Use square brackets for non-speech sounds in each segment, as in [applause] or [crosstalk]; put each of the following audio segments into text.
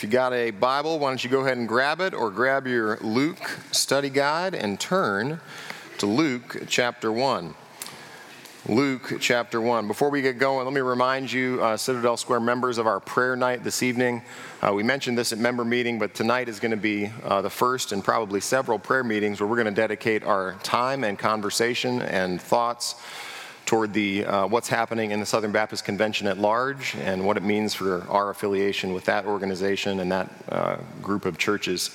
If you got a Bible, why don't you go ahead and grab it or grab your Luke study guide and turn to Luke chapter 1. Luke chapter 1. Before we get going, let me remind you, uh, Citadel Square members, of our prayer night this evening. Uh, we mentioned this at member meeting, but tonight is going to be uh, the first and probably several prayer meetings where we're going to dedicate our time and conversation and thoughts toward the, uh, what's happening in the Southern Baptist Convention at large and what it means for our affiliation with that organization and that uh, group of churches.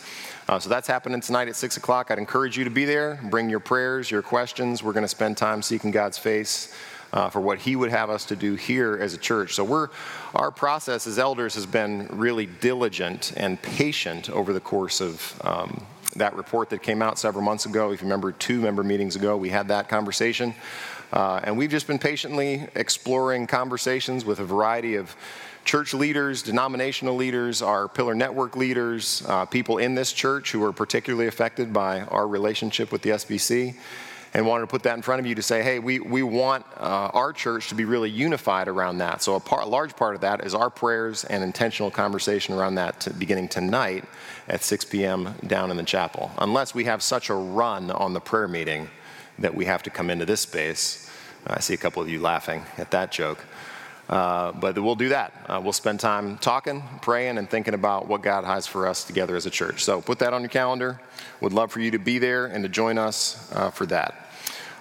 Uh, so that's happening tonight at 6 o'clock. I'd encourage you to be there. Bring your prayers, your questions. We're going to spend time seeking God's face. Uh, for what he would have us to do here as a church. So we're our process as elders has been really diligent and patient over the course of um, that report that came out several months ago. If you remember, two member meetings ago, we had that conversation. Uh, and we've just been patiently exploring conversations with a variety of church leaders, denominational leaders, our Pillar Network leaders, uh, people in this church who are particularly affected by our relationship with the SBC, and wanted to put that in front of you to say, hey, we, we want uh, our church to be really unified around that. So, a, part, a, large part of that is our prayers and intentional conversation around that to, beginning tonight at 6 p.m. down in the chapel. Unless we have such a run on the prayer meeting that we have to come into this space. I see a couple of you laughing at that joke. Uh, but we'll do that. Uh, we'll spend time talking, praying, and thinking about what God has for us together as a church. So put that on your calendar. Would love for you to be there and to join us uh, for that.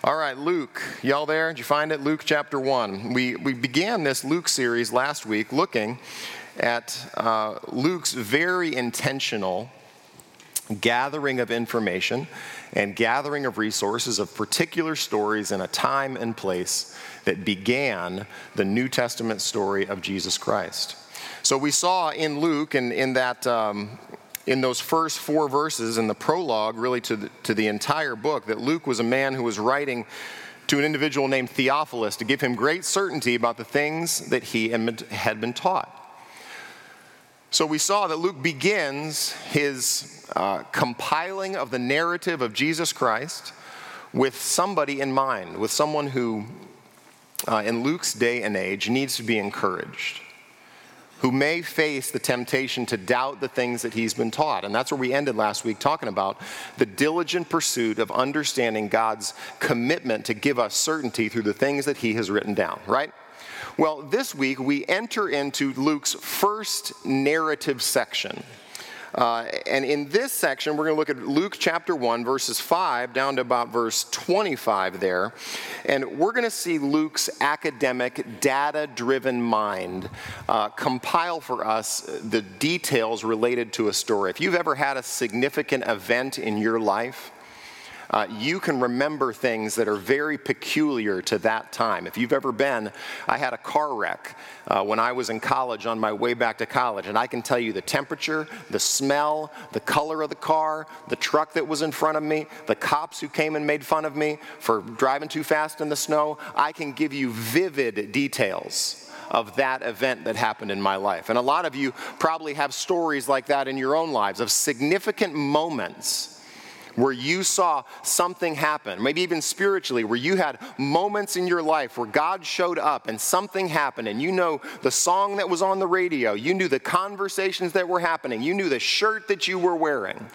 All right, Luke, y'all there? Did you find it? Luke chapter 1. We, we began this Luke series last week looking at uh, Luke's very intentional gathering of information and gathering of resources of particular stories in a time and place that began the New Testament story of Jesus Christ. So we saw in Luke and in that. Um, in those first four verses in the prologue, really to the, to the entire book, that Luke was a man who was writing to an individual named Theophilus to give him great certainty about the things that he had been taught. So we saw that Luke begins his uh, compiling of the narrative of Jesus Christ with somebody in mind, with someone who, uh, in Luke's day and age, needs to be encouraged, who may face the temptation to doubt the things that he's been taught. And that's where we ended last week, talking about the diligent pursuit of understanding God's commitment to give us certainty through the things that he has written down, right? Well, this week we enter into Luke's first narrative section. Uh, and in this section, we're going to look at Luke chapter 1, verses 5 down to about verse 25 there. And we're going to see Luke's academic, data driven mind uh, compile for us the details related to a story. If you've ever had a significant event in your life, uh, you can remember things that are very peculiar to that time. If you've ever been, I had a car wreck uh, when I was in college on my way back to college, and I can tell you the temperature, the smell, the color of the car, the truck that was in front of me, the cops who came and made fun of me for driving too fast in the snow. I can give you vivid details of that event that happened in my life. And a lot of you probably have stories like that in your own lives of significant moments where you saw something happen, maybe even spiritually, where you had moments in your life where God showed up and something happened, and you know the song that was on the radio, you knew the conversations that were happening, you knew the shirt that you were wearing.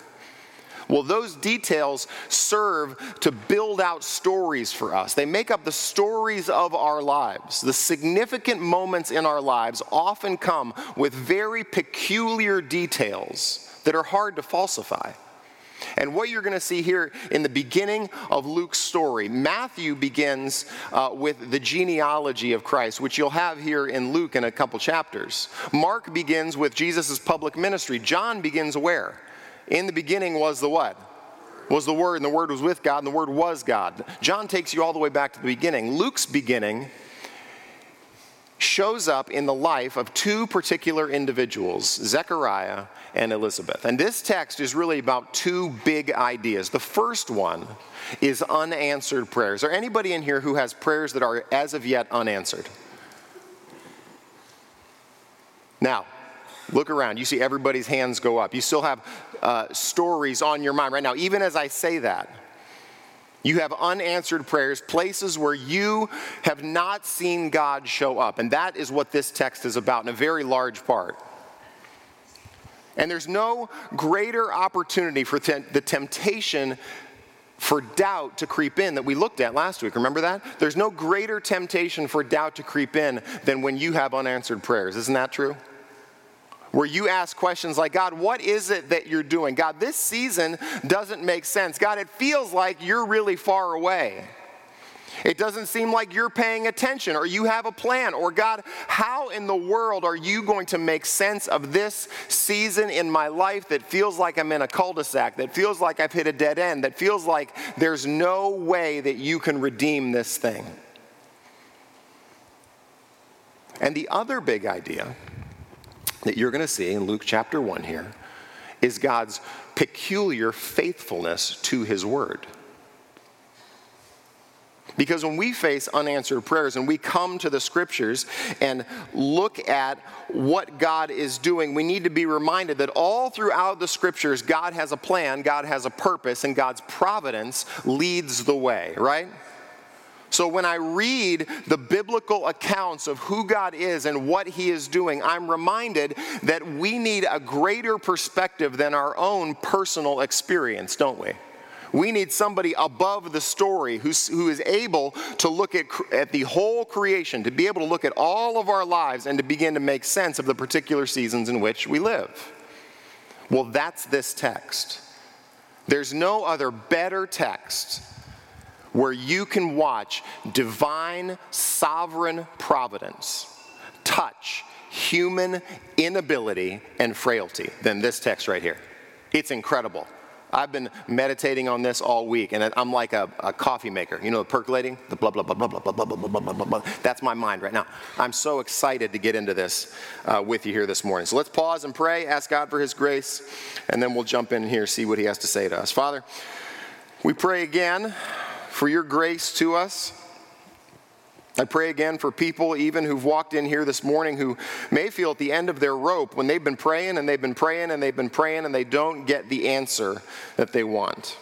Well, those details serve to build out stories for us. They make up the stories of our lives. The significant moments in our lives often come with very peculiar details that are hard to falsify. And what you're going to see here in the beginning of Luke's story, Matthew begins uh, with the genealogy of Christ, which you'll have here in Luke in a couple chapters. Mark begins with Jesus' public ministry. John begins where? In the beginning was the what? Was the Word, and the Word was with God, and the Word was God. John takes you all the way back to the beginning. Luke's beginning shows up in the life of two particular individuals, Zechariah and Elizabeth. And this text is really about two big ideas. The first one is unanswered prayers. Is there anybody in here who has prayers that are as of yet unanswered? Now, look around. You see everybody's hands go up. You still have uh, stories on your mind right now. Even as I say that, you have unanswered prayers, places where you have not seen God show up. And that is what this text is about in a very large part. And there's no greater opportunity for te- the temptation for doubt to creep in that we looked at last week. Remember that? There's no greater temptation for doubt to creep in than when you have unanswered prayers. Isn't that true? Where you ask questions like, God, what is it that you're doing? God, this season doesn't make sense. God, it feels like you're really far away. It doesn't seem like you're paying attention or you have a plan. Or, God, how in the world are you going to make sense of this season in my life that feels like I'm in a cul de sac, that feels like I've hit a dead end, that feels like there's no way that you can redeem this thing? And the other big idea that you're going to see in Luke chapter 1 here is God's peculiar faithfulness to his word. Because when we face unanswered prayers and we come to the scriptures and look at what God is doing, we need to be reminded that all throughout the scriptures, God has a plan, God has a purpose, and God's providence leads the way, right? So when I read the biblical accounts of who God is and what He is doing, I'm reminded that we need a greater perspective than our own personal experience, don't we? We need somebody above the story who's, who is able to look at, at the whole creation, to be able to look at all of our lives and to begin to make sense of the particular seasons in which we live. Well, that's this text. There's no other better text where you can watch divine sovereign providence touch human inability and frailty than this text right here. It's incredible. I've been meditating on this all week, and I'm like a, a, coffee maker. You know, percolating, the blah, blah, blah, blah, blah, blah, blah, blah, blah, blah, blah. That's my mind right now. I'm so excited to get into this uh, with you here this morning. So let's pause and pray, ask God for His grace, and then we'll jump in here, see what He has to say to us. Father, we pray again for your grace to us. I pray again for people, even who've walked in here this morning, who may feel at the end of their rope when they've been praying and they've been praying and they've been praying and they don't get the answer that they want.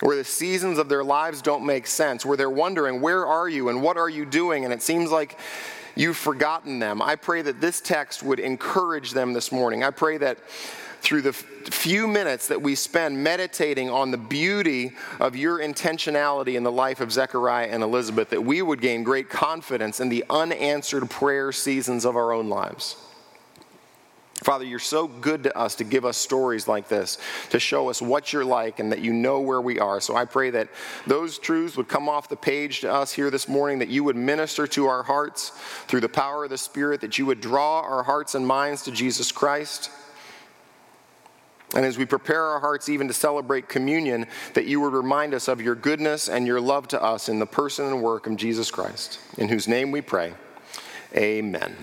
Where the seasons of their lives don't make sense, where they're wondering, where are you and what are you doing? And it seems like you've forgotten them. I pray that this text would encourage them this morning. I pray that through the few minutes that we spend meditating on the beauty of your intentionality in the life of Zechariah and Elizabeth, that we would gain great confidence in the unanswered prayer seasons of our own lives. Father, you're so good to us to give us stories like this, to show us what you're like and that you know where we are. So I pray that those truths would come off the page to us here this morning, that you would minister to our hearts through the power of the Spirit, that you would draw our hearts and minds to Jesus Christ. And as we prepare our hearts even to celebrate communion, that you would remind us of your goodness and your love to us in the person and work of Jesus Christ, in whose name we pray. Amen.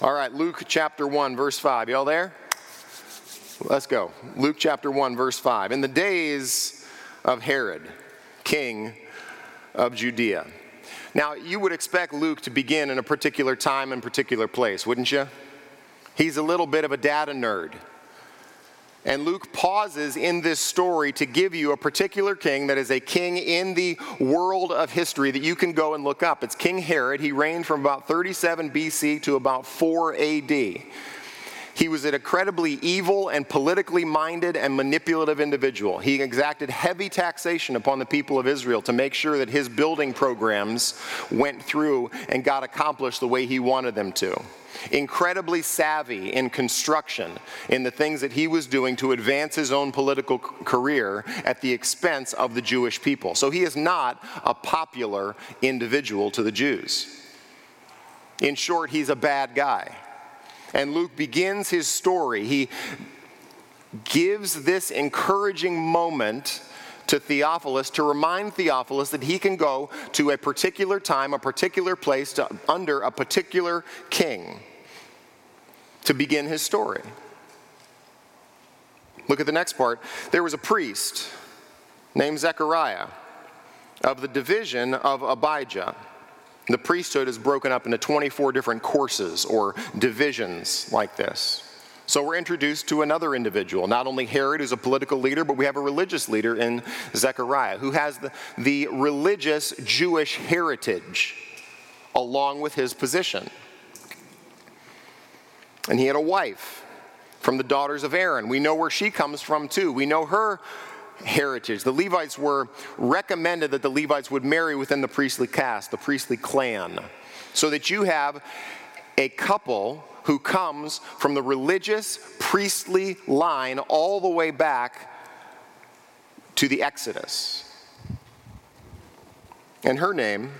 All right, Luke chapter 1, verse 5. Y'all there? Let's go. Luke chapter 1, verse 5. In the days of Herod, king of Judea. Now, you would expect Luke to begin in a particular time and particular place, wouldn't you? He's a little bit of a data nerd. And Luke pauses in this story to give you a particular king that is a king in the world of history that you can go and look up. It's King Herod. He reigned from about 37 BC to about 4 AD. He was an incredibly evil and politically minded and manipulative individual. He exacted heavy taxation upon the people of Israel to make sure that his building programs went through and got accomplished the way he wanted them to incredibly savvy in construction, in the things that he was doing to advance his own political career at the expense of the Jewish people. So he is not a popular individual to the Jews. In short, he's a bad guy. And Luke begins his story. He gives this encouraging moment to Theophilus to remind Theophilus that he can go to a particular time, a particular place, to, under a particular king to begin his story. Look at the next part. There was a priest named Zechariah of the division of Abijah. The priesthood is broken up into 24 different courses or divisions like this. So we're introduced to another individual, not only Herod, who's a political leader, but we have a religious leader in Zechariah, who has the, the religious Jewish heritage along with his position. And he had a wife from the daughters of Aaron. We know where she comes from too. We know her heritage. The Levites were recommended that the Levites would marry within the priestly caste, the priestly clan, so that you have a couple who comes from the religious priestly line all the way back to the Exodus. And her name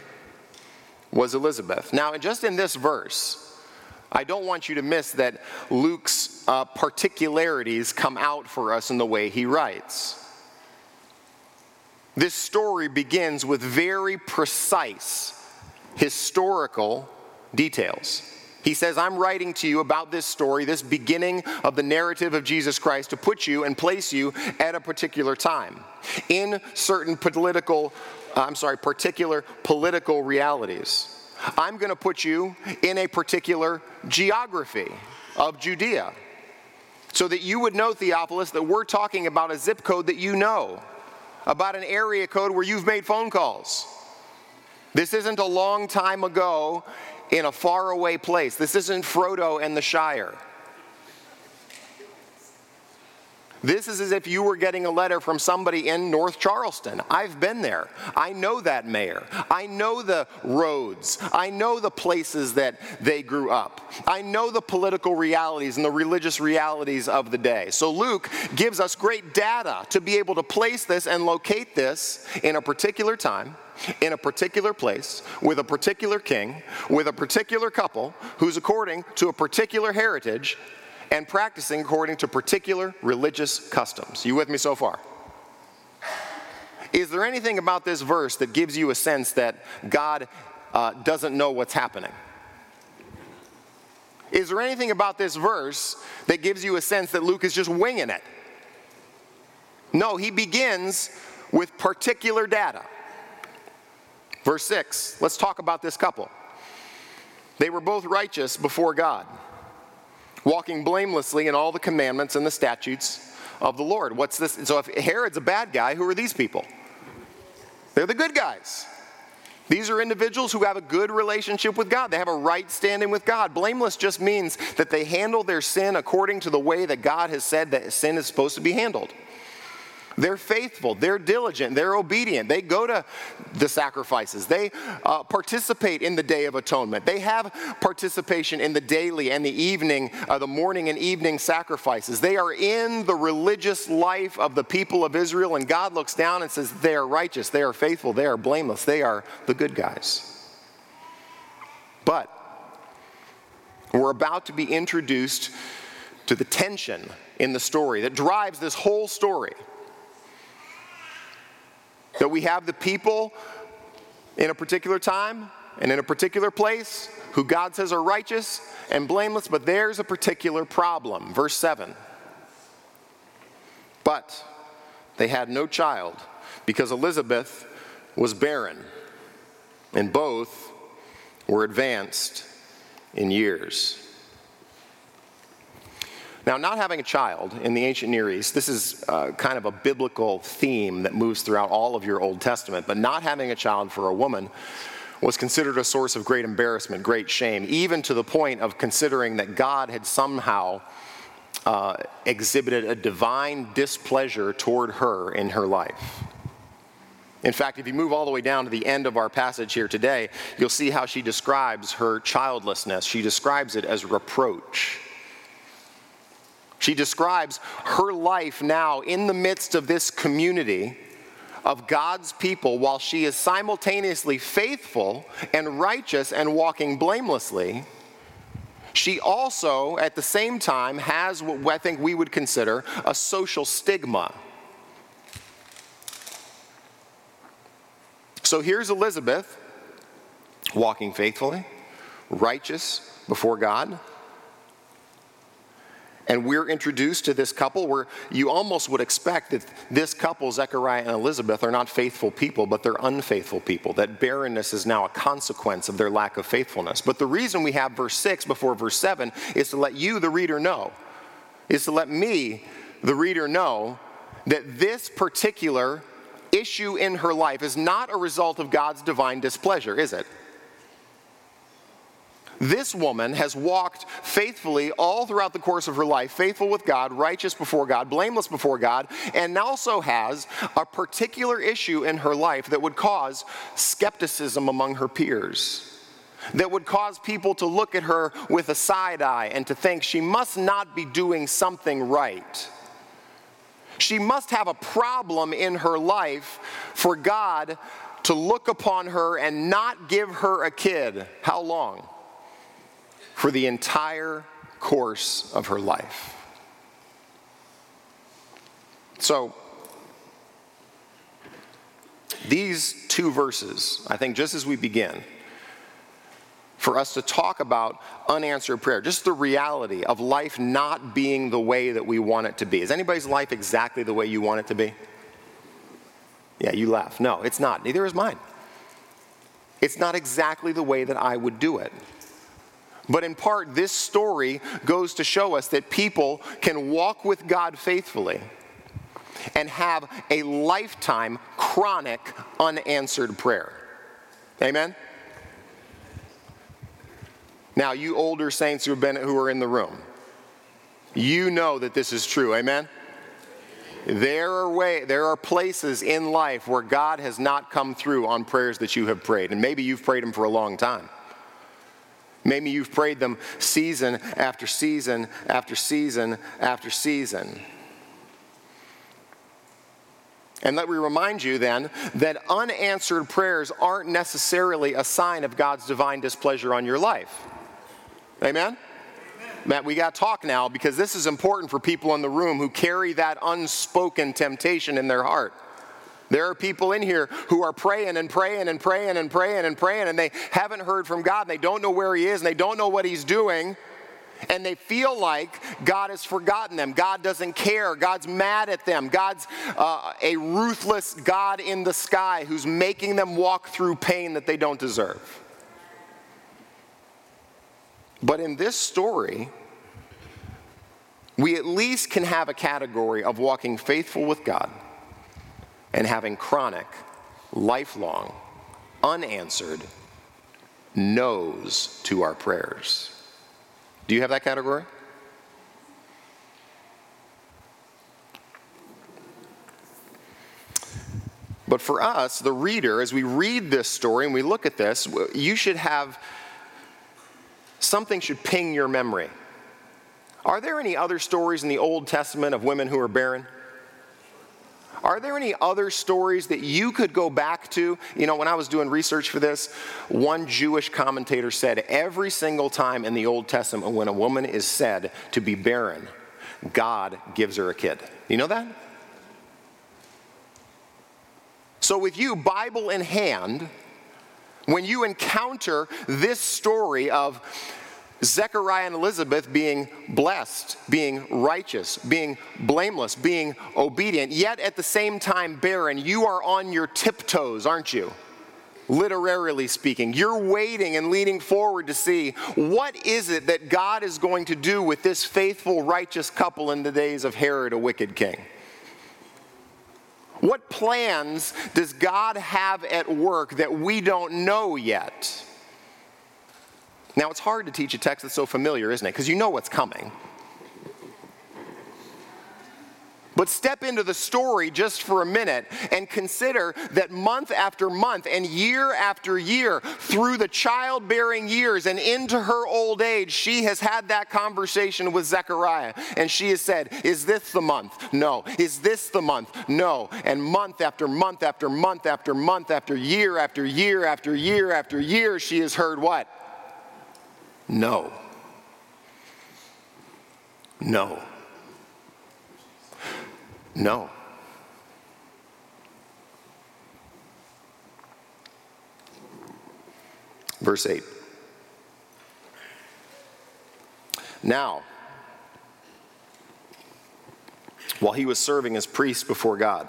was Elizabeth. Now, just in this verse, I don't want you to miss that Luke's uh, particularities come out for us in the way he writes. This story begins with very precise historical details. He says, I'm writing to you about this story, this beginning of the narrative of Jesus Christ, to put you and place you at a particular time in certain political, I'm sorry, particular political realities. I'm going to put you in a particular geography of Judea so that you would know, Theophilus, that we're talking about a zip code that you know, about an area code where you've made phone calls. This isn't a long time ago in a faraway place. This isn't Frodo and the Shire. This is as if you were getting a letter from somebody in North Charleston. I've been there. I know that mayor. I know the roads. I know the places that they grew up. I know the political realities and the religious realities of the day. So Luke gives us great data to be able to place this and locate this in a particular time in a particular place with a particular king, with a particular couple who's according to a particular heritage and practicing according to particular religious customs. You with me so far? Is there anything about this verse that gives you a sense that God uh, doesn't know what's happening? Is there anything about this verse that gives you a sense that Luke is just winging it? No, he begins with particular data. Verse 6, let's talk about this couple. They were both righteous before God, walking blamelessly in all the commandments and the statutes of the Lord. What's this? So, if Herod's a bad guy, who are these people? They're the good guys. These are individuals who have a good relationship with God. They have a right standing with God. Blameless just means that they handle their sin according to the way that God has said that sin is supposed to be handled. They're faithful, they're diligent, they're obedient. They go to the sacrifices, they uh, participate in the Day of Atonement, they have participation in the daily and the evening, uh, the morning and evening sacrifices. They are in the religious life of the people of Israel, and God looks down and says, They are righteous, they are faithful, they are blameless, they are the good guys. But we're about to be introduced to the tension in the story that drives this whole story. That we have the people in a particular time and in a particular place who God says are righteous and blameless, but there's a particular problem. Verse 7. But they had no child because Elizabeth was barren, and both were advanced in years. Now, not having a child in the ancient Near East, this is uh, kind of a biblical theme that moves throughout all of your Old Testament, but not having a child for a woman was considered a source of great embarrassment, great shame, even to the point of considering that God had somehow uh, exhibited a divine displeasure toward her in her life. In fact, if you move all the way down to the end of our passage here today, you'll see how she describes her childlessness. She describes it as reproach. She describes her life now in the midst of this community of God's people while she is simultaneously faithful and righteous and walking blamelessly. She also, at the same time, has what I think we would consider a social stigma. So here's Elizabeth walking faithfully, righteous before God and we're introduced to this couple where you almost would expect that this couple, Zechariah and Elizabeth, are not faithful people, but they're unfaithful people. That barrenness is now a consequence of their lack of faithfulness. But the reason we have verse 6 before verse 7 is to let you, the reader, know, is to let me, the reader, know that this particular issue in her life is not a result of God's divine displeasure, is it? This woman has walked faithfully all throughout the course of her life, faithful with God, righteous before God, blameless before God, and also has a particular issue in her life that would cause skepticism among her peers that would cause people to look at her with a side eye and to think she must not be doing something right. She must have a problem in her life for God to look upon her and not give her a kid. How long? For the entire course of her life. So, these two verses, I think, just as we begin, for us to talk about unanswered prayer, just the reality of life not being the way that we want it to be. Is anybody's life exactly the way you want it to be? Yeah, you laugh. No, it's not. Neither is mine. It's not exactly the way that I would do it. But in part, this story goes to show us that people can walk with God faithfully and have a lifetime chronic unanswered prayer. Amen? Now, you older saints who have been who are in the room, you know that this is true. Amen. There are way, there are places in life where God has not come through on prayers that you have prayed, and maybe you've prayed them for a long time. Maybe you've prayed them season after season after season after season. And let me remind you then that unanswered prayers aren't necessarily a sign of God's divine displeasure on your life. Amen? Matt, we got to talk now because this is important for people in the room who carry that unspoken temptation in their heart. There are people in here who are praying and praying and praying and praying and praying, and they haven't heard from God, and they don't know where He is, and they don't know what He's doing, and they feel like God has forgotten them. God doesn't care. God's mad at them. God's uh, a ruthless God in the sky who's making them walk through pain that they don't deserve. But in this story, we at least can have a category of walking faithful with God and having chronic, lifelong, unanswered no's to our prayers. Do you have that category? But for us, the reader, as we read this story and we look at this, you should have something should ping your memory. Are there any other stories in the Old Testament of women who are barren? Are there any other stories that you could go back to? You know, when I was doing research for this, one Jewish commentator said every single time in the Old Testament when a woman is said to be barren, God gives her a kid. You know that? So, with you, Bible in hand, when you encounter this story of Zechariah and Elizabeth being blessed, being righteous, being blameless, being obedient, yet at the same time barren, you are on your tiptoes, aren't you? Literarily speaking, you're waiting and leaning forward to see what is it that God is going to do with this faithful, righteous couple in the days of Herod, a wicked king. What plans does God have at work that we don't know yet? Now, it's hard to teach a text that's so familiar, isn't it? Because you know what's coming. But step into the story just for a minute and consider that month after month and year after year, through the childbearing years and into her old age, she has had that conversation with Zechariah. And she has said, Is this the month? No. Is this the month? No. And month after month after month after month after year after year after year after year, she has heard what? No. No. No. Verse 8. Now, while he was serving as priest before God,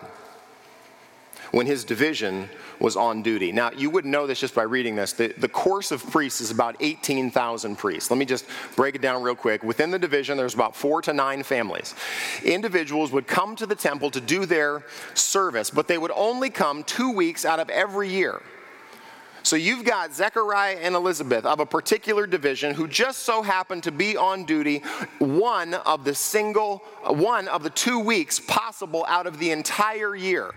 when his division was on duty. Now, you wouldn't know this just by reading this. The, the course of priests is about 18,000 priests. Let me just break it down real quick. Within the division, there's about four to nine families. Individuals would come to the temple to do their service, but they would only come two weeks out of every year. So you've got Zechariah and Elizabeth of a particular division who just so happened to be on duty one of the single, one of the two weeks possible out of the entire year.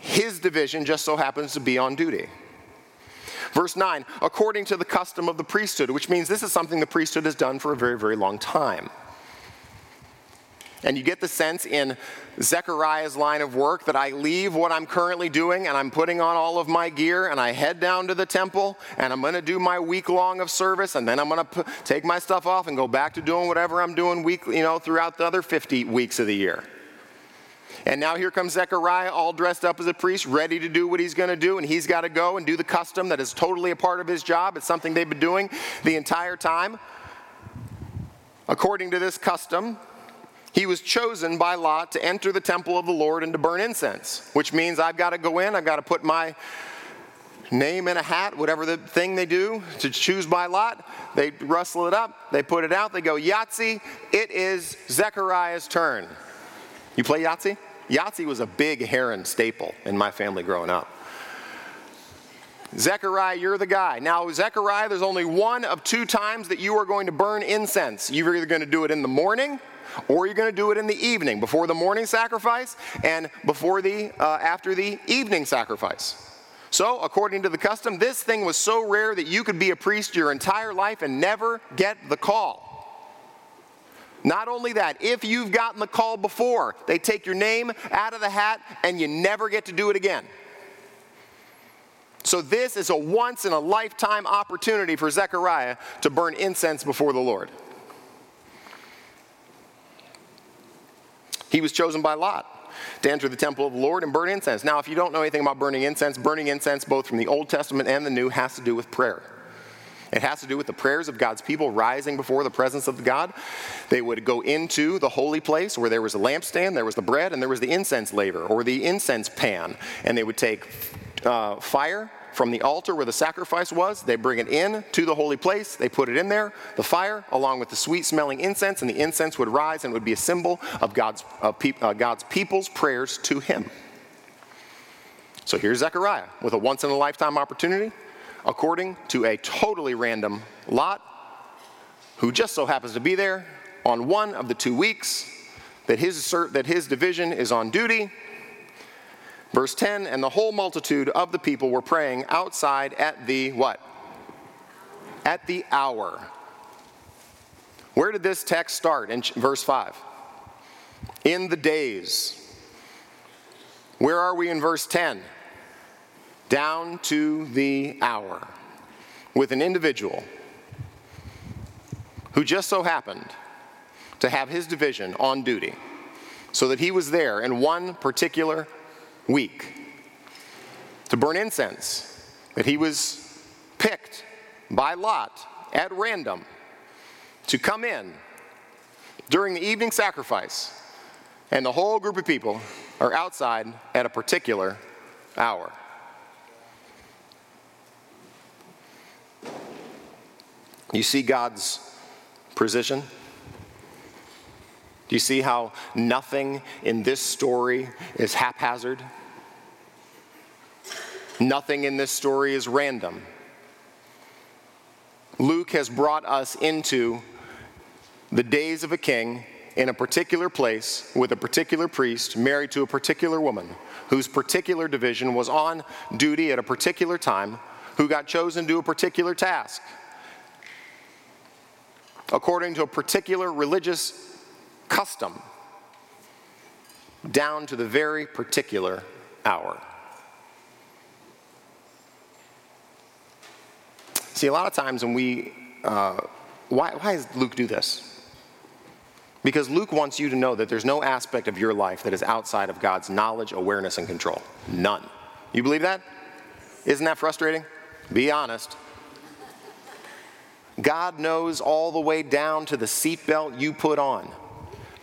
His division just so happens to be on duty. Verse 9, according to the custom of the priesthood, which means this is something the priesthood has done for a very, very long time. And you get the sense in Zechariah's line of work that I leave what I'm currently doing and I'm putting on all of my gear and I head down to the temple and I'm going to do my week long of service and then I'm going to take my stuff off and go back to doing whatever I'm doing week, you know, throughout the other 50 weeks of the year. And now here comes Zechariah, all dressed up as a priest, ready to do what he's going to do, and he's got to go and do the custom that is totally a part of his job. It's something they've been doing the entire time. According to this custom, he was chosen by Lot to enter the temple of the Lord and to burn incense, which means I've got to go in, I've got to put my name in a hat, whatever the thing they do to choose by lot. They rustle it up, they put it out, they go, Yahtzee, it is Zechariah's turn. You play Yahtzee? Yahtzee was a big Heron staple in my family growing up. Zechariah, you're the guy. Now, Zechariah, there's only one of two times that you are going to burn incense. You're either going to do it in the morning or you're going to do it in the evening before the morning sacrifice and before the uh, after the evening sacrifice. So, according to the custom, this thing was so rare that you could be a priest your entire life and never get the call. Not only that, if you've gotten the call before, they take your name out of the hat and you never get to do it again. So, this is a once in a lifetime opportunity for Zechariah to burn incense before the Lord. He was chosen by Lot to enter the temple of the Lord and burn incense. Now, if you don't know anything about burning incense, burning incense, both from the Old Testament and the New, has to do with prayer. It has to do with the prayers of God's people rising before the presence of God. They would go into the holy place where there was a lampstand, there was the bread, and there was the incense laver or the incense pan. And they would take uh, fire from the altar where the sacrifice was. They bring it in to the holy place. They put it in there, the fire, along with the sweet smelling incense, and the incense would rise and would be a symbol of God's, uh, pe- uh, God's people's prayers to Him. So here's Zechariah with a once in a lifetime opportunity according to a totally random lot who just so happens to be there on one of the two weeks that his, that his division is on duty. Verse 10 And the whole multitude of the people were praying outside at the what? At the hour. Where did this text start in verse 5? In the days. Where are we in verse 10? Down to the hour with an individual who just so happened to have his division on duty so that he was there in one particular week to burn incense, that he was picked by lot at random to come in during the evening sacrifice, and the whole group of people are outside at a particular hour. You see God's precision? Do you see how nothing in this story is haphazard? Nothing in this story is random. Luke has brought us into the days of a king in a particular place with a particular priest married to a particular woman whose particular division was on duty at a particular time, who got chosen to do a particular task according to a particular religious custom, down to the very particular hour. See, a lot of times when we, uh, why, why does Luke do this? Because Luke wants you to know that there's no aspect of your life that is outside of God's knowledge, awareness, and control. None. You believe that? Isn't that frustrating? Be honest. God knows all the way down to the seatbelt you put on.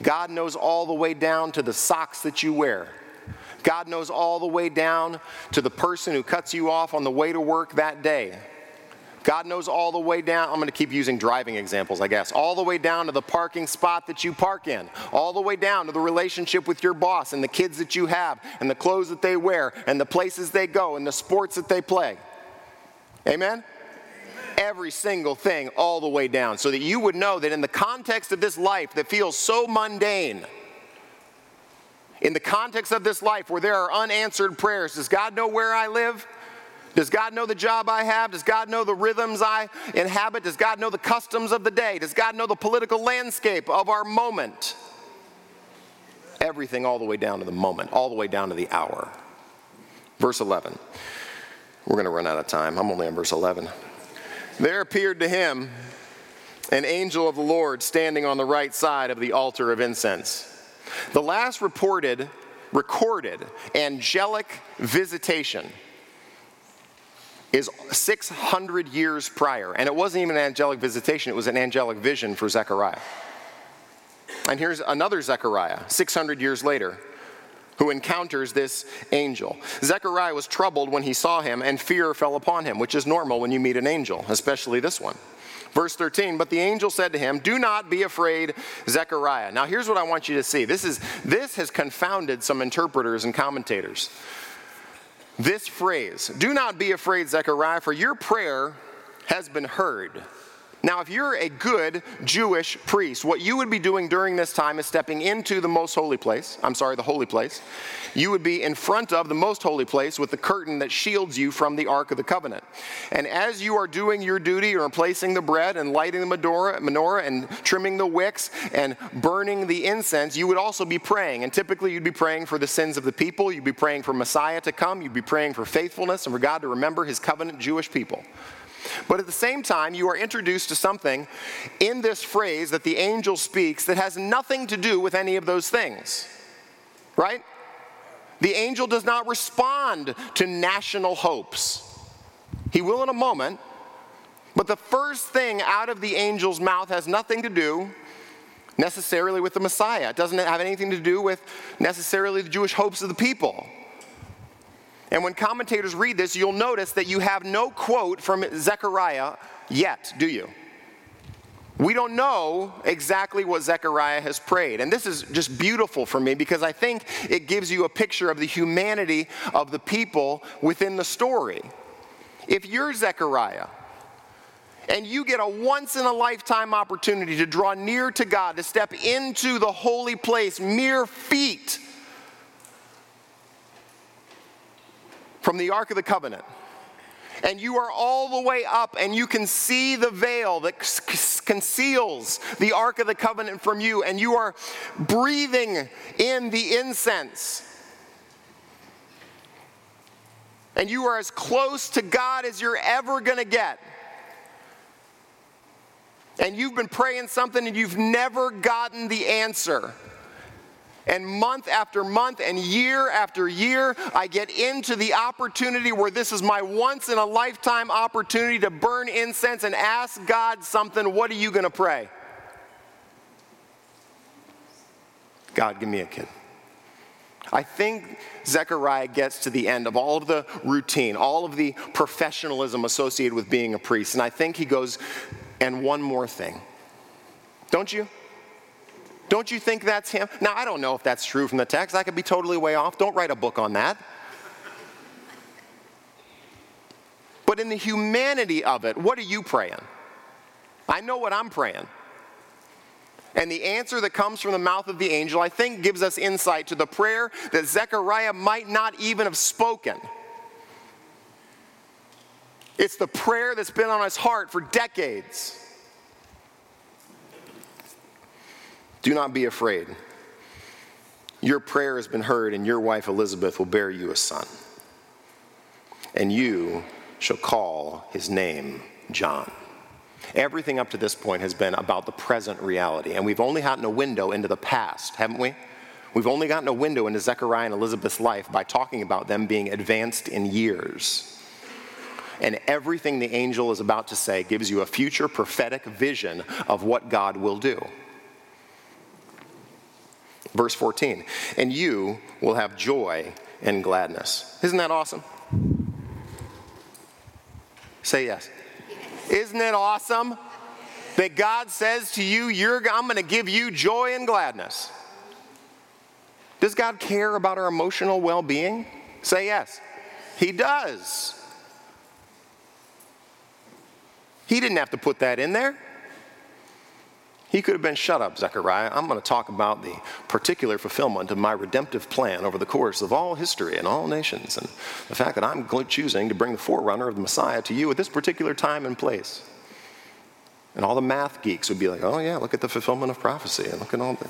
God knows all the way down to the socks that you wear. God knows all the way down to the person who cuts you off on the way to work that day. God knows all the way down. I'm going to keep using driving examples, I guess. All the way down to the parking spot that you park in, all the way down to the relationship with your boss and the kids that you have, and the clothes that they wear, and the places they go, and the sports that they play. Amen? Every single thing, all the way down, so that you would know that in the context of this life that feels so mundane, in the context of this life where there are unanswered prayers, does God know where I live? Does God know the job I have? Does God know the rhythms I inhabit? Does God know the customs of the day? Does God know the political landscape of our moment? Everything all the way down to the moment, all the way down to the hour. Verse 11. We're going to run out of time. I'm only on verse 11. There appeared to him an angel of the Lord standing on the right side of the altar of incense. The last reported, recorded angelic visitation is 600 years prior. And it wasn't even an angelic visitation, it was an angelic vision for Zechariah. And here's another Zechariah, 600 years later, who encounters this angel. Zechariah was troubled when he saw him, and fear fell upon him, which is normal when you meet an angel, especially this one. Verse 13, but the angel said to him, Do not be afraid, Zechariah. Now here's what I want you to see. This, is, this has confounded some interpreters and commentators this phrase Do not be afraid, Zechariah, for your prayer has been heard. Now, if you're a good Jewish priest, what you would be doing during this time is stepping into the most holy place. I'm sorry, the holy place. You would be in front of the most holy place with the curtain that shields you from the Ark of the Covenant. And as you are doing your duty, or placing the bread and lighting the menorah and trimming the wicks and burning the incense, you would also be praying. And typically, you'd be praying for the sins of the people. You'd be praying for Messiah to come. You'd be praying for faithfulness and for God to remember his covenant Jewish people. But at the same time, you are introduced to something in this phrase that the angel speaks that has nothing to do with any of those things. Right? The angel does not respond to national hopes. He will in a moment, but the first thing out of the angel's mouth has nothing to do necessarily with the Messiah. It doesn't have anything to do with necessarily the Jewish hopes of the people. And when commentators read this, you'll notice that you have no quote from Zechariah yet, do you? We don't know exactly what Zechariah has prayed. And this is just beautiful for me because I think it gives you a picture of the humanity of the people within the story. If you're Zechariah, and you get a once in a lifetime opportunity to draw near to God, to step into the holy place, mere feet from the Ark of the Covenant. And you are all the way up, and you can see the veil that c- conceals the Ark of the Covenant from you, and you are breathing in the incense. And you are as close to God as you're ever going to get. And you've been praying something and you've never gotten the answer. And month after month and year after year, I get into the opportunity where this is my once in a lifetime opportunity to burn incense and ask God something. What are you going to pray? God, give me a kid. I think Zechariah gets to the end of all of the routine, all of the professionalism associated with being a priest. And I think he goes, and one more thing. Don't you? Don't you think that's him? Now, I don't know if that's true from the text. I could be totally way off. Don't write a book on that. But in the humanity of it, what are you praying? I know what I'm praying. And the answer that comes from the mouth of the angel, I think, gives us insight to the prayer that Zechariah might not even have spoken. It's the prayer that's been on his heart for decades. Do not be afraid. Your prayer has been heard, and your wife Elizabeth will bear you a son. And you shall call his name John. Everything up to this point has been about the present reality, and we've only gotten a window into the past, haven't we? We've only gotten a window into Zechariah and Elizabeth's life by talking about them being advanced in years. And everything the angel is about to say gives you a future prophetic vision of what God will do. Verse 14, and you will have joy and gladness. Isn't that awesome? Say yes. Isn't it awesome that God says to you, I'm going to give you joy and gladness? Does God care about our emotional well being? Say yes. He does. He didn't have to put that in there. He could have been, shut up, Zechariah. I'm going to talk about the particular fulfillment of my redemptive plan over the course of all history and all nations, and the fact that I'm choosing to bring the forerunner of the Messiah to you at this particular time and place. And all the math geeks would be like, oh, yeah, look at the fulfillment of prophecy, and look at all the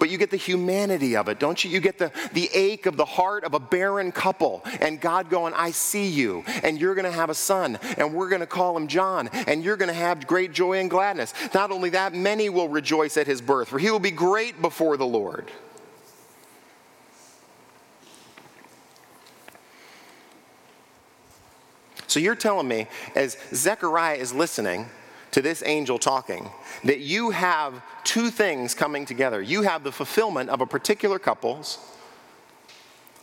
but you get the humanity of it, don't you? You get the, the ache of the heart of a barren couple, and God going, I see you, and you're gonna have a son, and we're gonna call him John, and you're gonna have great joy and gladness. Not only that, many will rejoice at his birth, for he will be great before the Lord. So you're telling me, as Zechariah is listening, to this angel talking that you have two things coming together. You have the fulfillment of a particular couple's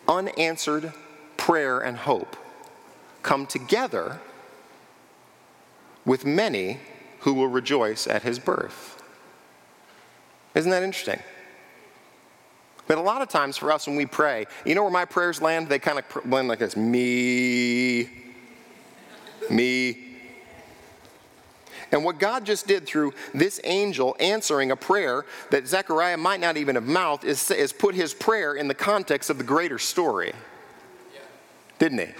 unanswered prayer and hope come together with many who will rejoice at his birth. Isn't that interesting? But a lot of times for us when we pray, you know where my prayers land? They kind of land like this me, me, and what God just did through this angel answering a prayer that Zechariah might not even have mouthed is, is put his prayer in the context of the greater story. Yeah. Didn't he?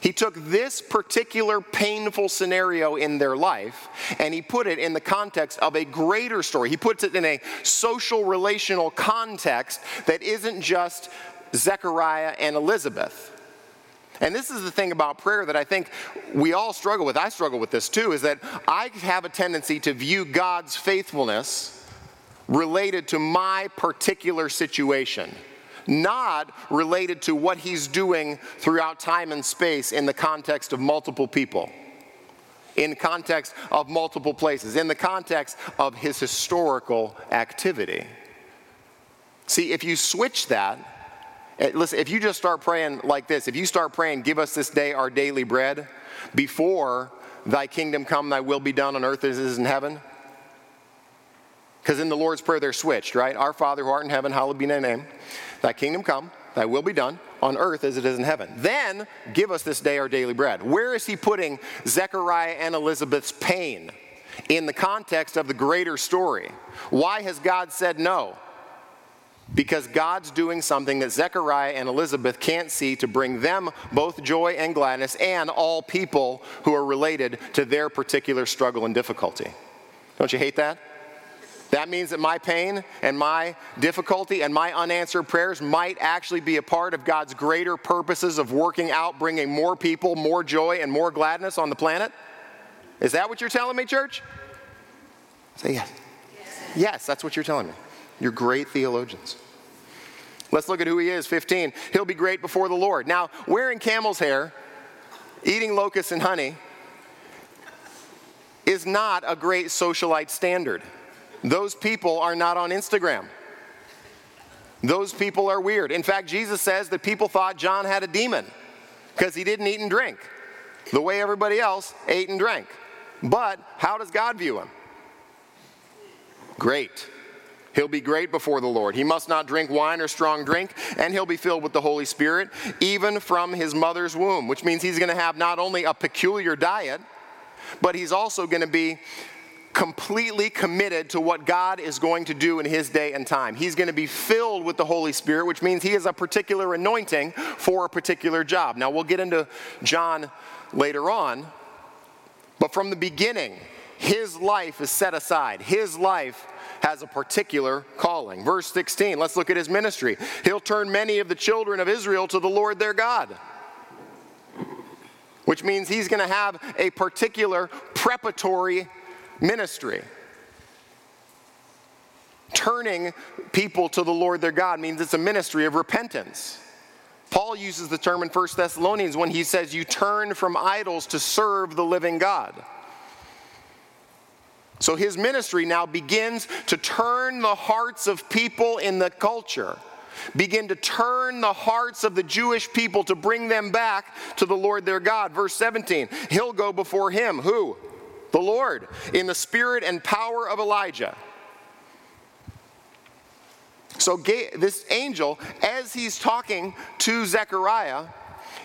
He took this particular painful scenario in their life and he put it in the context of a greater story. He puts it in a social relational context that isn't just Zechariah and Elizabeth. And this is the thing about prayer that I think we all struggle with. I struggle with this too, is that I have a tendency to view God's faithfulness related to my particular situation, not related to what He's doing throughout time and space in the context of multiple people, in context of multiple places, in the context of His historical activity. See, if you switch that, Eh, listen, if you just start praying like this, if you start praying, give us this day our daily bread, before thy kingdom come, thy will be done on earth as it is in heaven. Because in the Lord's Prayer, they're switched, right? Our Father who art in heaven, hallowed be thy name. Thy kingdom come, thy will be done on earth as it is in heaven. Then give us this day our daily bread. Where is he putting Zechariah and Elizabeth's pain? In the context of the greater story. Why has God said no? Because God's doing something that Zechariah and Elizabeth can't see to bring them both joy and gladness and all people who are related to their particular struggle and difficulty. Don't you hate that? That means that my pain and my difficulty and my unanswered prayers might actually be a part of God's greater purposes of working out, bringing more people, more joy, and more gladness on the planet? Is that what you're telling me, church? Say yes. Yes, yes that's what you're telling me. You're great theologians. Let's look at who he is. 15. He'll be great before the Lord. Now, wearing camel's hair, eating locusts and honey, is not a great socialite standard. Those people are not on Instagram. Those people are weird. In fact, Jesus says that people thought John had a demon because he didn't eat and drink the way everybody else ate and drank. But how does God view him? Great. He'll be great before the Lord. He must not drink wine or strong drink, and he'll be filled with the Holy Spirit, even from his mother's womb, which means he's going to have not only a peculiar diet, but he's also going to be completely committed to what God is going to do in his day and time. He's going to be filled with the Holy Spirit, which means he has a particular anointing for a particular job. Now, we'll get into John later on, but from the beginning, his life is set aside. His life has a particular calling. Verse 16, let's look at his ministry. He'll turn many of the children of Israel to the Lord their God, which means he's going to have a particular preparatory ministry. Turning people to the Lord their God means it's a ministry of repentance. Paul uses the term in 1 Thessalonians when he says, You turn from idols to serve the living God. So his ministry now begins to turn the hearts of people in the culture begin to turn the hearts of the Jewish people to bring them back to the Lord their God. Verse 17, he'll go before him. Who? The Lord, in the spirit and power of Elijah. So, this angel, as he's talking to Zechariah,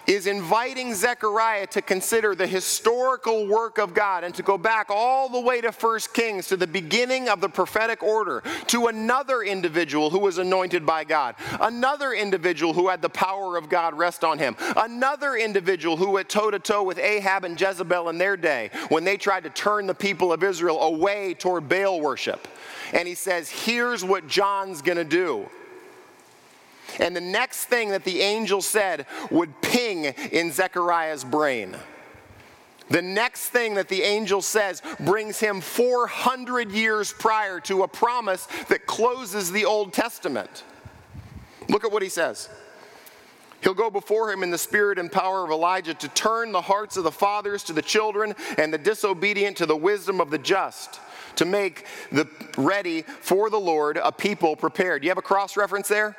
is inviting Zechariah to consider the historical work of God and to go back all the way to 1 Kings, to the beginning of the prophetic order, to another individual who was anointed by God, another individual who had the power of God rest on him, another individual who went toe to toe with Ahab and Jezebel in their day when they tried to turn the people of Israel away toward Baal worship. And he says, Here's what John's gonna do. And the next thing that the angel said would ping in Zechariah's brain. The next thing that the angel says brings him 400 years prior to a promise that closes the Old Testament. Look at what he says. He'll go before him in the spirit and power of Elijah to turn the hearts of the fathers to the children and the disobedient to the wisdom of the just, to make the ready for the Lord a people prepared. You have a cross reference there?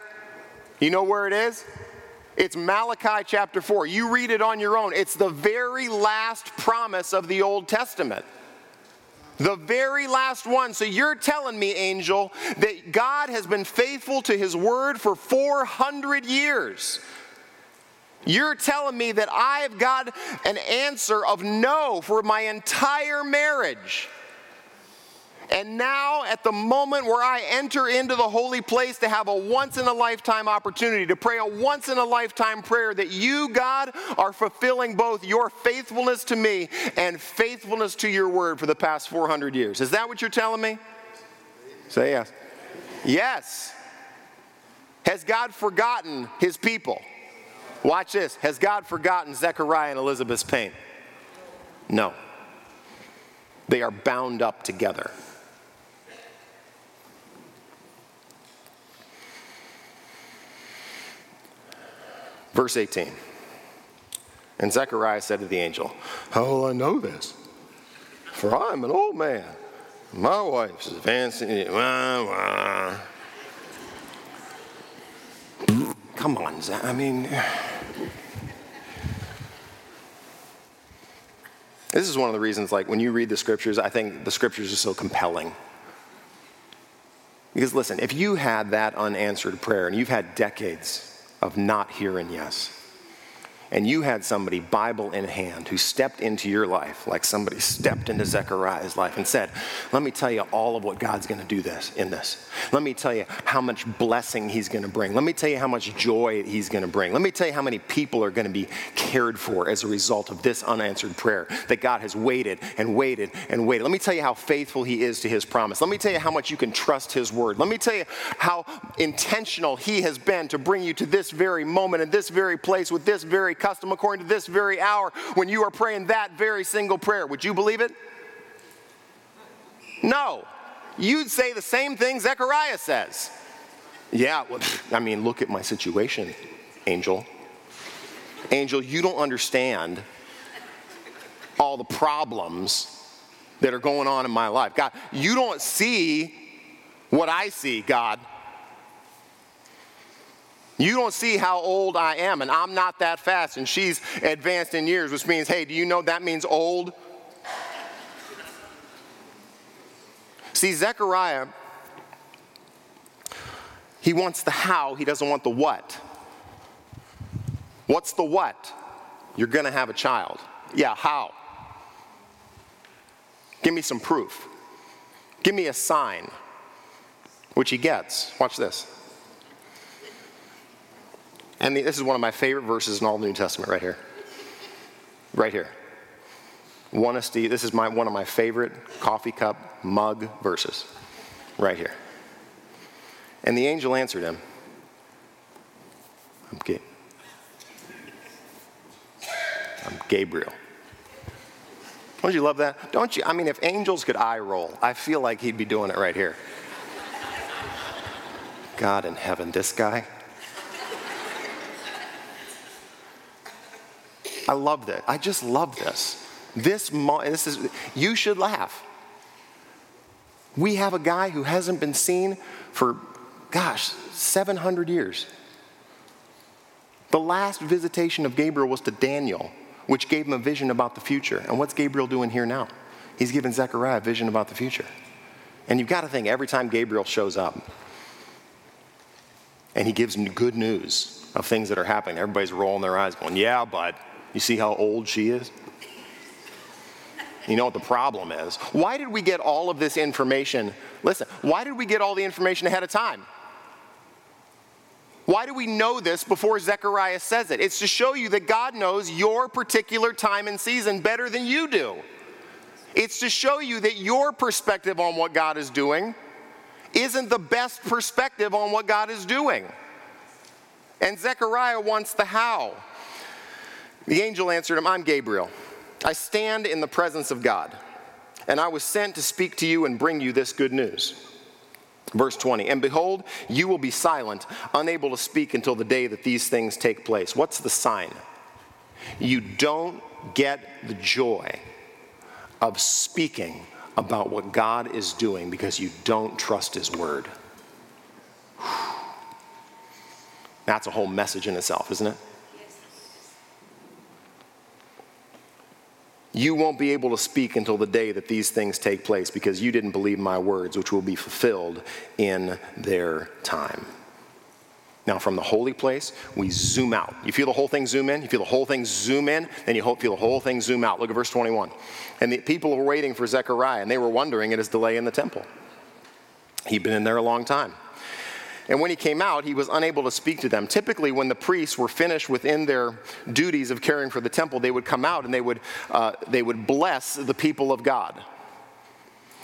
You know where it is? It's Malachi chapter 4. You read it on your own. It's the very last promise of the Old Testament. The very last one. So you're telling me, angel, that God has been faithful to his word for 400 years. You're telling me that I've got an answer of no for my entire marriage. And now, at the moment where I enter into the holy place to have a once in a lifetime opportunity, to pray a once in a lifetime prayer, that you, God, are fulfilling both your faithfulness to me and faithfulness to your word for the past 400 years. Is that what you're telling me? Say yes. Yes. Has God forgotten his people? Watch this. Has God forgotten Zechariah and Elizabeth's pain? No. They are bound up together. Verse 18. And Zechariah said to the angel, How will I know this? For I'm an old man. My wife's advancing. Come on, Zach. I mean, this is one of the reasons, like, when you read the scriptures, I think the scriptures are so compelling. Because listen, if you had that unanswered prayer and you've had decades of not hearing yes and you had somebody, Bible in hand, who stepped into your life like somebody stepped into Zechariah's life and said, Let me tell you all of what God's going to do this in this. Let me tell you how much blessing He's going to bring. Let me tell you how much joy He's going to bring. Let me tell you how many people are going to be cared for as a result of this unanswered prayer that God has waited and waited and waited. Let me tell you how faithful He is to His promise. Let me tell you how much you can trust His word. Let me tell you how intentional He has been to bring you to this very moment and this very place with this very custom according to this very hour when you are praying that very single prayer. Would you believe it? No. You'd say the same thing Zechariah says. Yeah, well, [laughs] I mean, look at my situation, angel. Angel, you don't understand all the problems that are going on in my life. God, you don't see what I see, God. You don't see how old I am, and I'm not that fast, and she's advanced in years, which means, hey, do you know that means old? See, Zechariah, he wants the how, he doesn't want the what. What's the what? You're going to have a child. Yeah, how? Give me some proof. Give me a sign, which he gets. Watch this. And this is one of my favorite verses in all the New Testament right here. Right here. One of this is my, one of my favorite coffee cup mug verses. Right here. And the angel answered him. I'm, I'm Gabriel. Don't you love that? Don't you? I mean, if angels could eye roll, I feel like he'd be doing it right here. God in heaven, this guy. I love that. I just love this. This, this is, you should laugh. We have a guy who hasn't been seen for gosh, 700 years. The last visitation of Gabriel was to Daniel, which gave him a vision about the future. And what's Gabriel doing here now? He's giving Zechariah a vision about the future. And you've got to think every time Gabriel shows up and he gives him good news of things that are happening, everybody's rolling their eyes going, Yeah, but you see how old she is? You know what the problem is? Why did we get all of this information? Listen, why did we get all the information ahead of time? Why do we know this before Zechariah says it? It's to show you that God knows your particular time and season better than you do. It's to show you that your perspective on what God is doing isn't the best perspective on what God is doing. And Zechariah wants the how. The angel answered him, I'm Gabriel. I stand in the presence of God, and I was sent to speak to you and bring you this good news. Verse 20, and behold, you will be silent, unable to speak until the day that these things take place. What's the sign? You don't get the joy of speaking about what God is doing because you don't trust His word. That's a whole message in itself, isn't it? You won't be able to speak until the day that these things take place because you didn't believe my words, which will be fulfilled in their time. Now, from the holy place, we zoom out. You feel the whole thing zoom in? You feel the whole thing zoom in? Then you feel the whole thing zoom out. Look at verse 21. And the people were waiting for Zechariah, and they were wondering at his delay in the temple. He'd been in there a long time. And when he came out, he was unable to speak to them. Typically, when the priests were finished within their duties of caring for the temple, they would come out and they would, uh, they would bless the people of God.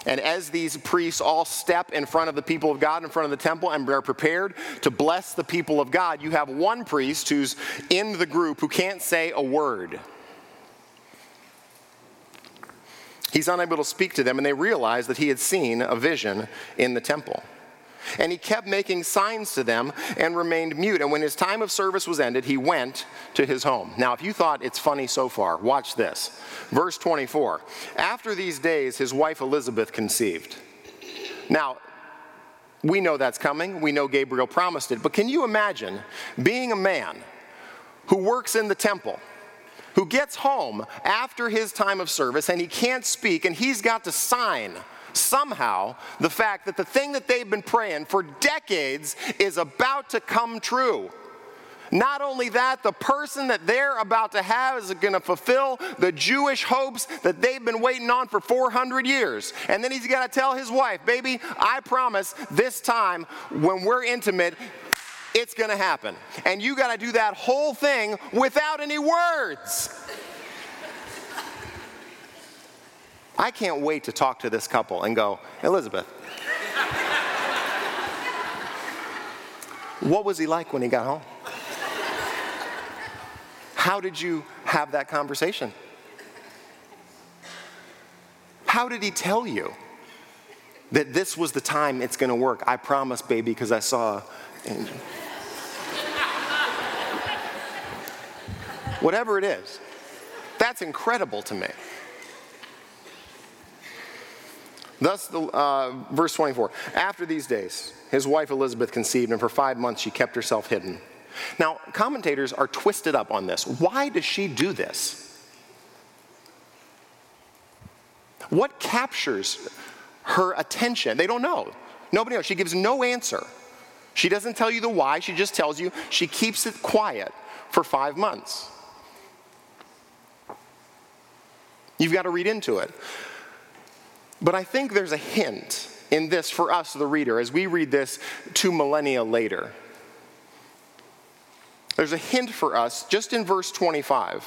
And as these priests all step in front of the people of God, in front of the temple, and are prepared to bless the people of God, you have one priest who's in the group who can't say a word. He's unable to speak to them, and they realize that he had seen a vision in the temple. And he kept making signs to them and remained mute. And when his time of service was ended, he went to his home. Now, if you thought it's funny so far, watch this. Verse 24 After these days, his wife Elizabeth conceived. Now, we know that's coming. We know Gabriel promised it. But can you imagine being a man who works in the temple? Who gets home after his time of service and he can't speak and he's got to sign somehow the fact that the thing that they've been praying for decades is about to come true. Not only that, the person that they're about to have is going to fulfill the Jewish hopes that they've been waiting on for 400 years. And then he's got to tell his wife, baby, I promise this time when we're intimate, it's going to happen. And you got to do that whole thing without any words. I can't wait to talk to this couple and go, Elizabeth, what was he like when he got home? How did you have that conversation? How did he tell you that this was the time it's going to work? I promise, baby, because I saw angel. Whatever it is, that's incredible to me. Thus, the, uh, verse 24 After these days, his wife Elizabeth conceived, and for five months she kept herself hidden. Now, commentators are twisted up on this. Why does she do this? What captures her attention? They don't know. Nobody knows. She gives no answer. She doesn't tell you the why, she just tells you she keeps it quiet for five months. You've got to read into it. But I think there's a hint in this for us, the reader, as we read this two millennia later. There's a hint for us just in verse 25.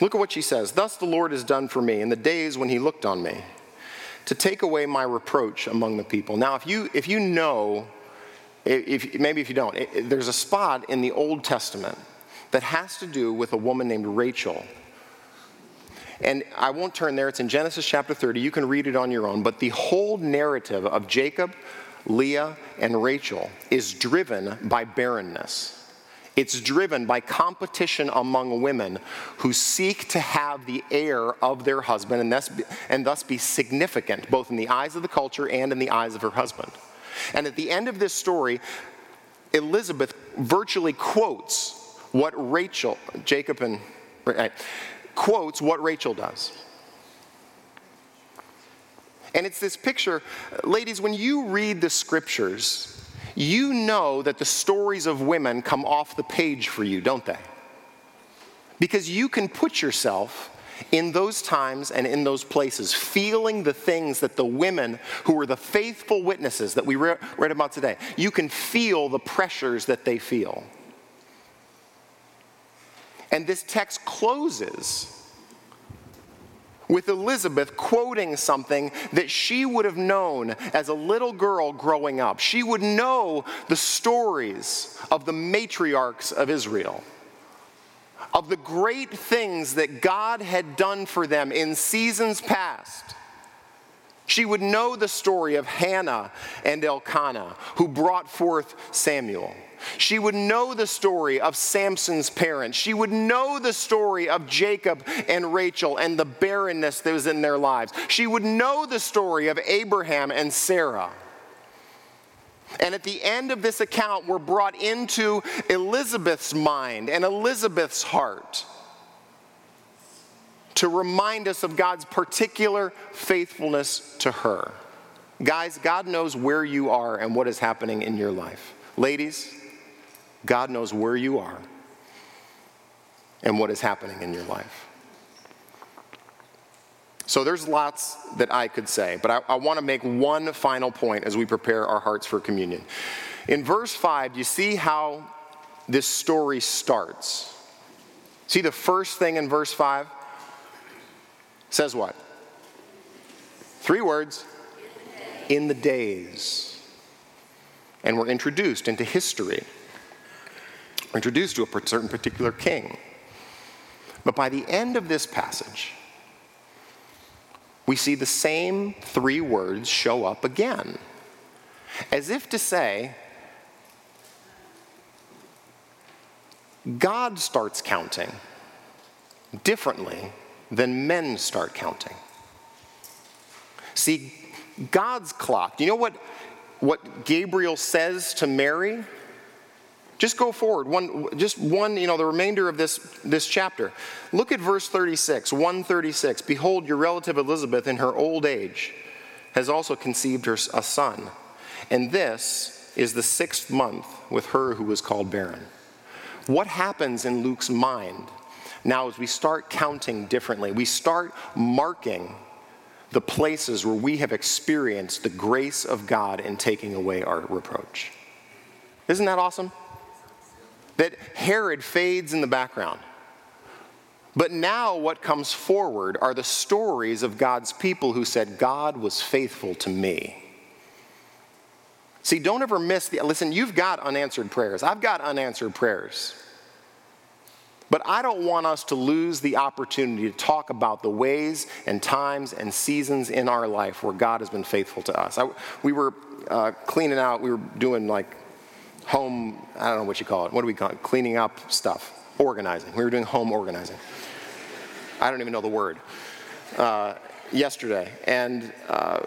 Look at what she says. Thus the Lord has done for me in the days when he looked on me to take away my reproach among the people. Now, if you, if you know, if, maybe if you don't, it, there's a spot in the Old Testament that has to do with a woman named Rachel and I won't turn there, it's in Genesis chapter 30. You can read it on your own. But the whole narrative of Jacob, Leah, and Rachel is driven by barrenness. It's driven by competition among women who seek to have the heir of their husband and thus, be, and thus be significant, both in the eyes of the culture and in the eyes of her husband. And at the end of this story, Elizabeth virtually quotes what Rachel, Jacob and quotes what Rachel does. And it's this picture, ladies, when you read the scriptures, you know that the stories of women come off the page for you, don't they? Because you can put yourself in those times and in those places, feeling the things that the women who were the faithful witnesses that we read about today, you can feel the pressures that they feel. And this text closes with Elizabeth quoting something that she would have known as a little girl growing up. She would know the stories of the matriarchs of Israel of the great things that God had done for them in seasons past. She would know the story of Hannah and Elkanah, who brought forth Samuel. She would know the story of Samson's parents. She would know the story of Jacob and Rachel and the barrenness that was in their lives. She would know the story of Abraham and Sarah. And at the end of this account, we're brought into Elizabeth's mind and Elizabeth's heart to remind us of God's particular faithfulness to her. Guys, God knows where you are and what is happening in your life. Ladies, God knows where you are and what is happening in your life. So there's lots that I could say, but I, I want to make one final point as we prepare our hearts for communion. In verse 5, you see how this story starts. See the first thing in verse 5? Says what? Three words in the days. And we're introduced into history. Introduced to a certain particular king. But by the end of this passage, we see the same three words show up again, as if to say, God starts counting differently than men start counting. See, God's clock, you know what, what Gabriel says to Mary? Just go forward, one, just one, you know, the remainder of this, this chapter. Look at verse 36, 136. Behold, your relative Elizabeth in her old age has also conceived her a son. And this is the sixth month with her who was called barren. What happens in Luke's mind now as we start counting differently? We start marking the places where we have experienced the grace of God in taking away our reproach. Isn't that awesome? That Herod fades in the background. But now, what comes forward are the stories of God's people who said, God was faithful to me. See, don't ever miss the. Listen, you've got unanswered prayers. I've got unanswered prayers. But I don't want us to lose the opportunity to talk about the ways and times and seasons in our life where God has been faithful to us. I, we were uh, cleaning out, we were doing like home, I don't know what you call it. What do we call it? Cleaning up stuff, organizing. We were doing home organizing. I don't even know the word. Uh, yesterday. And uh,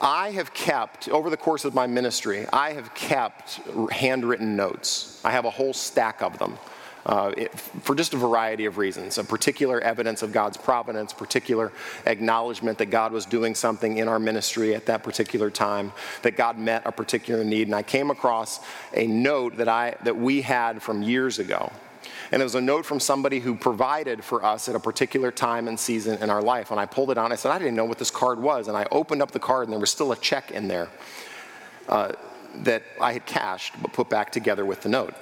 I have kept, over the course of my ministry, I have kept handwritten notes. I have a whole stack of them uh, it, for just a variety of reasons. A particular evidence of God's providence, particular acknowledgement that God was doing something in our ministry at that particular time, that God met a particular need. And I came across a note that, I, that we had from years ago. And it was a note from somebody who provided for us at a particular time and season in our life. And I pulled it out and I said, I didn't know what this card was. And I opened up the card and there was still a check in there uh, that I had cashed but put back together with the note.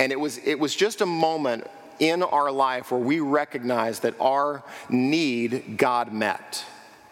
And it was, it was just a moment in our life where we recognized that our need God met.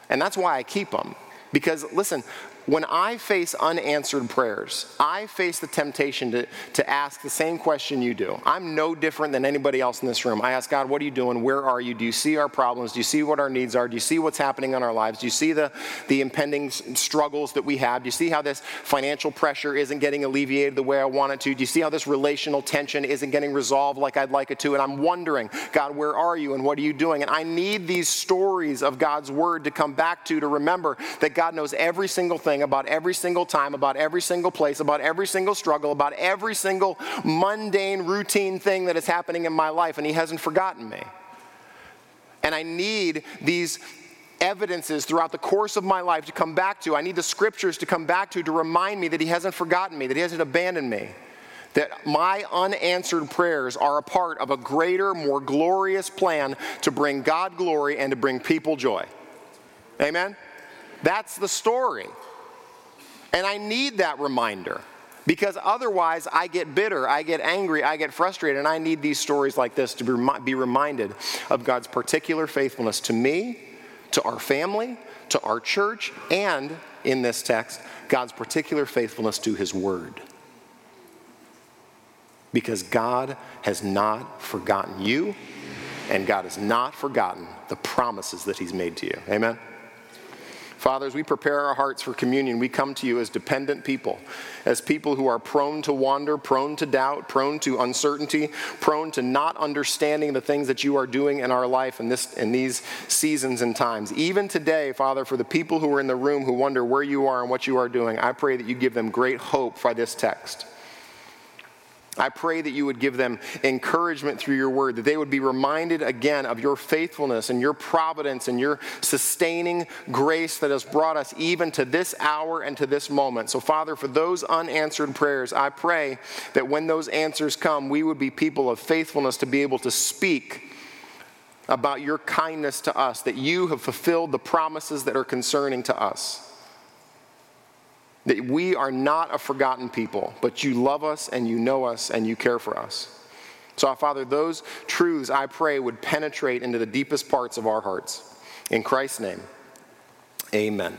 And that's why I keep them. Because listen, when I face unanswered prayers, I face the temptation to, to ask the same question you do. I'm no different than anybody else in this room. I ask God, what are you doing? Where are you? Do you see our problems? Do you see what our needs are? Do you see what's happening in our lives? Do you see the, the impending struggles that we have? Do you see how this financial pressure isn't getting alleviated the way I want it to? Do you see how this relational tension isn't getting resolved like I'd like it to? And I'm wondering, God, where are you and what are you doing? And I need these stories of God's word to come back to to remember that God knows every single thing thing, about every single time, about every single place, about every single struggle, about every single mundane, routine thing that is happening in my life, and He hasn't forgotten me. And I need these evidences throughout the course of my life to come back to. I need the scriptures to come back to to remind me that He hasn't forgotten me, that He hasn't abandoned me that my unanswered prayers are a part of a greater, more glorious plan to bring God glory and to bring people joy. Amen? That's the story. And I need that reminder because otherwise I get bitter, I get angry, I get frustrated, and I need these stories like this to be reminded of God's particular faithfulness to me, to our family, to our church, and in this text, God's particular faithfulness to His Word because God has not forgotten you, and God has not forgotten the promises that He's made to you. Amen? Father, as we prepare our hearts for communion, we come to you as dependent people, as people who are prone to wander, prone to doubt, prone to uncertainty, prone to not understanding the things that you are doing in our life in, this, in these seasons and times. Even today, Father, for the people who are in the room who wonder where you are and what you are doing, I pray that you give them great hope by this text. I pray that you would give them encouragement through your word, that they would be reminded again of your faithfulness and your providence and your sustaining grace that has brought us even to this hour and to this moment. So, Father, for those unanswered prayers, I pray that when those answers come, we would be people of faithfulness to be able to speak about your kindness to us, that you have fulfilled the promises that are concerning to us that we are not a forgotten people, but you love us and you know us and you care for us. So, Father, those truths I pray would penetrate into the deepest parts of our hearts. In Christ's name, amen.